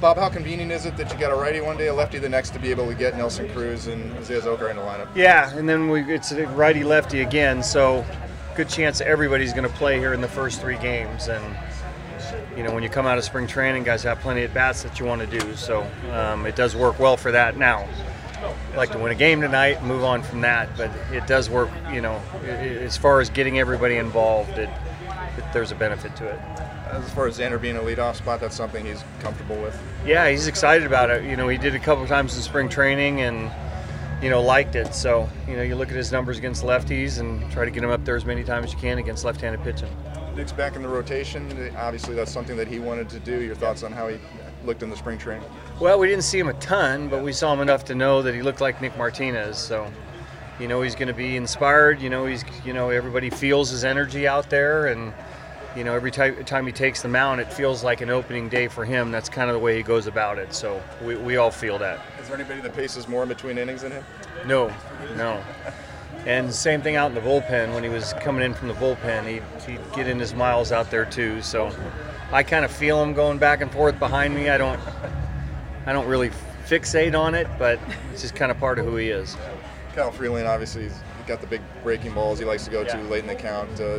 Bob, how convenient is it that you got a righty one day, a lefty the next, to be able to get Nelson Cruz and Isaiah Zoker in the lineup? Yeah, and then we, it's a righty lefty again, so good chance everybody's going to play here in the first three games. And you know, when you come out of spring training, guys have plenty of bats that you want to do. So um, it does work well for that now. I'd like to win a game tonight, move on from that, but it does work. You know, as far as getting everybody involved, it, there's a benefit to it. As far as Xander being a leadoff spot, that's something he's comfortable with. Yeah, he's excited about it. You know, he did a couple times in spring training and you know liked it. So you know, you look at his numbers against lefties and try to get him up there as many times as you can against left-handed pitching. Nick's back in the rotation. Obviously, that's something that he wanted to do. Your thoughts on how he looked in the spring training? Well, we didn't see him a ton, but we saw him enough to know that he looked like Nick Martinez. So, you know, he's going to be inspired. You know, he's you know everybody feels his energy out there and you know, every time, time he takes the mound, it feels like an opening day for him. That's kind of the way he goes about it. So we, we all feel that. Is there anybody that paces more in between innings than him? No, no. And same thing out in the bullpen. When he was coming in from the bullpen, he'd, he'd get in his miles out there too. So I kind of feel him going back and forth behind me. I don't, I don't really fixate on it, but it's just kind of part of who he is. Kyle Freeland, obviously, he's got the big breaking balls he likes to go yeah. to late in the count. Uh,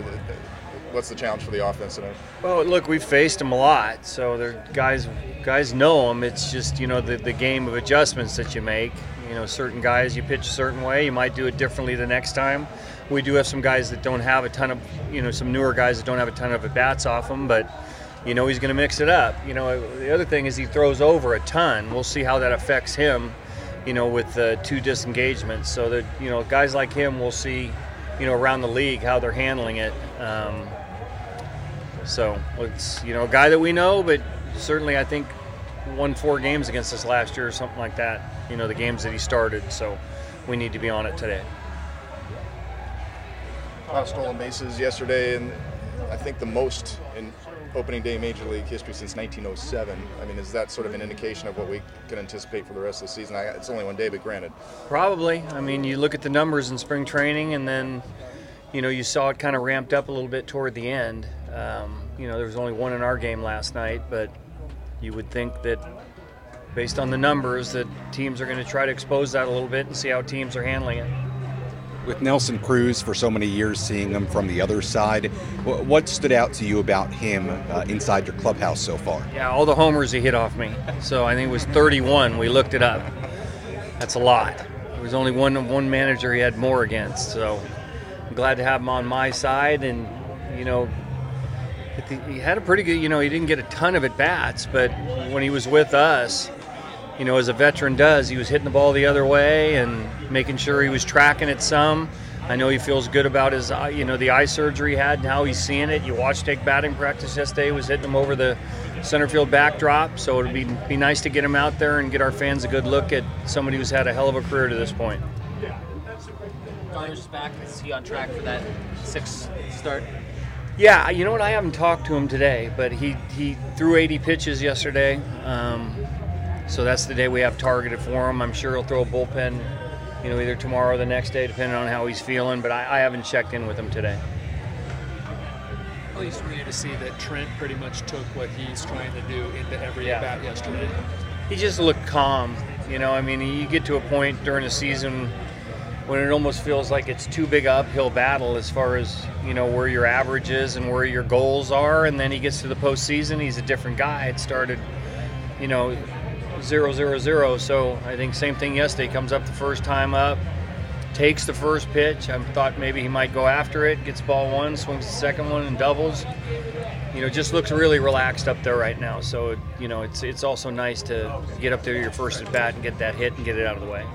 what's the challenge for the offense tonight? Well, look, we've faced them a lot, so they're guys guys know them. It's just you know the, the game of adjustments that you make. You know, certain guys you pitch a certain way, you might do it differently the next time. We do have some guys that don't have a ton of you know some newer guys that don't have a ton of at bats off them, but you know he's going to mix it up. You know, the other thing is he throws over a ton. We'll see how that affects him. You know, with the two disengagements, so that you know guys like him, we'll see you know around the league how they're handling it. Um, so it's you know a guy that we know, but certainly I think won four games against us last year or something like that. You know the games that he started, so we need to be on it today. A lot of stolen bases yesterday, and I think the most in opening day Major League history since 1907. I mean, is that sort of an indication of what we can anticipate for the rest of the season? it's only one day, but granted. Probably. I mean, you look at the numbers in spring training, and then you know you saw it kind of ramped up a little bit toward the end. Um, you know, there was only one in our game last night, but you would think that based on the numbers that teams are going to try to expose that a little bit and see how teams are handling it. With Nelson Cruz for so many years, seeing him from the other side, what stood out to you about him uh, inside your clubhouse so far? Yeah, all the homers he hit off me. So I think it was 31. We looked it up. That's a lot. There was only one one manager he had more against. So I'm glad to have him on my side, and you know, he had a pretty good, you know, he didn't get a ton of at bats, but when he was with us, you know, as a veteran does, he was hitting the ball the other way and making sure he was tracking it some. I know he feels good about his, you know, the eye surgery he had and how he's seeing it. You watched take batting practice yesterday; he was hitting him over the center field backdrop. So it'd be be nice to get him out there and get our fans a good look at somebody who's had a hell of a career to this point. Donner's back. Is he on track for that sixth start? Yeah, you know what? I haven't talked to him today, but he, he threw 80 pitches yesterday. Um, so that's the day we have targeted for him. I'm sure he'll throw a bullpen, you know, either tomorrow or the next day, depending on how he's feeling. But I, I haven't checked in with him today. At least for you to see that Trent pretty much took what he's trying to do into every yeah. bat yesterday. He just looked calm. You know, I mean, you get to a point during the season when it almost feels like it's too big a uphill battle as far as you know where your average is and where your goals are and then he gets to the postseason he's a different guy it started you know zero zero zero. So i think same thing yesterday. Comes up the first time up takes the first pitch. I thought maybe he might go after it gets ball one swings the second one and doubles. You know just looks really relaxed up there right now. So you know it's it's also nice to get up there your first at bat and get that hit and get it out of the way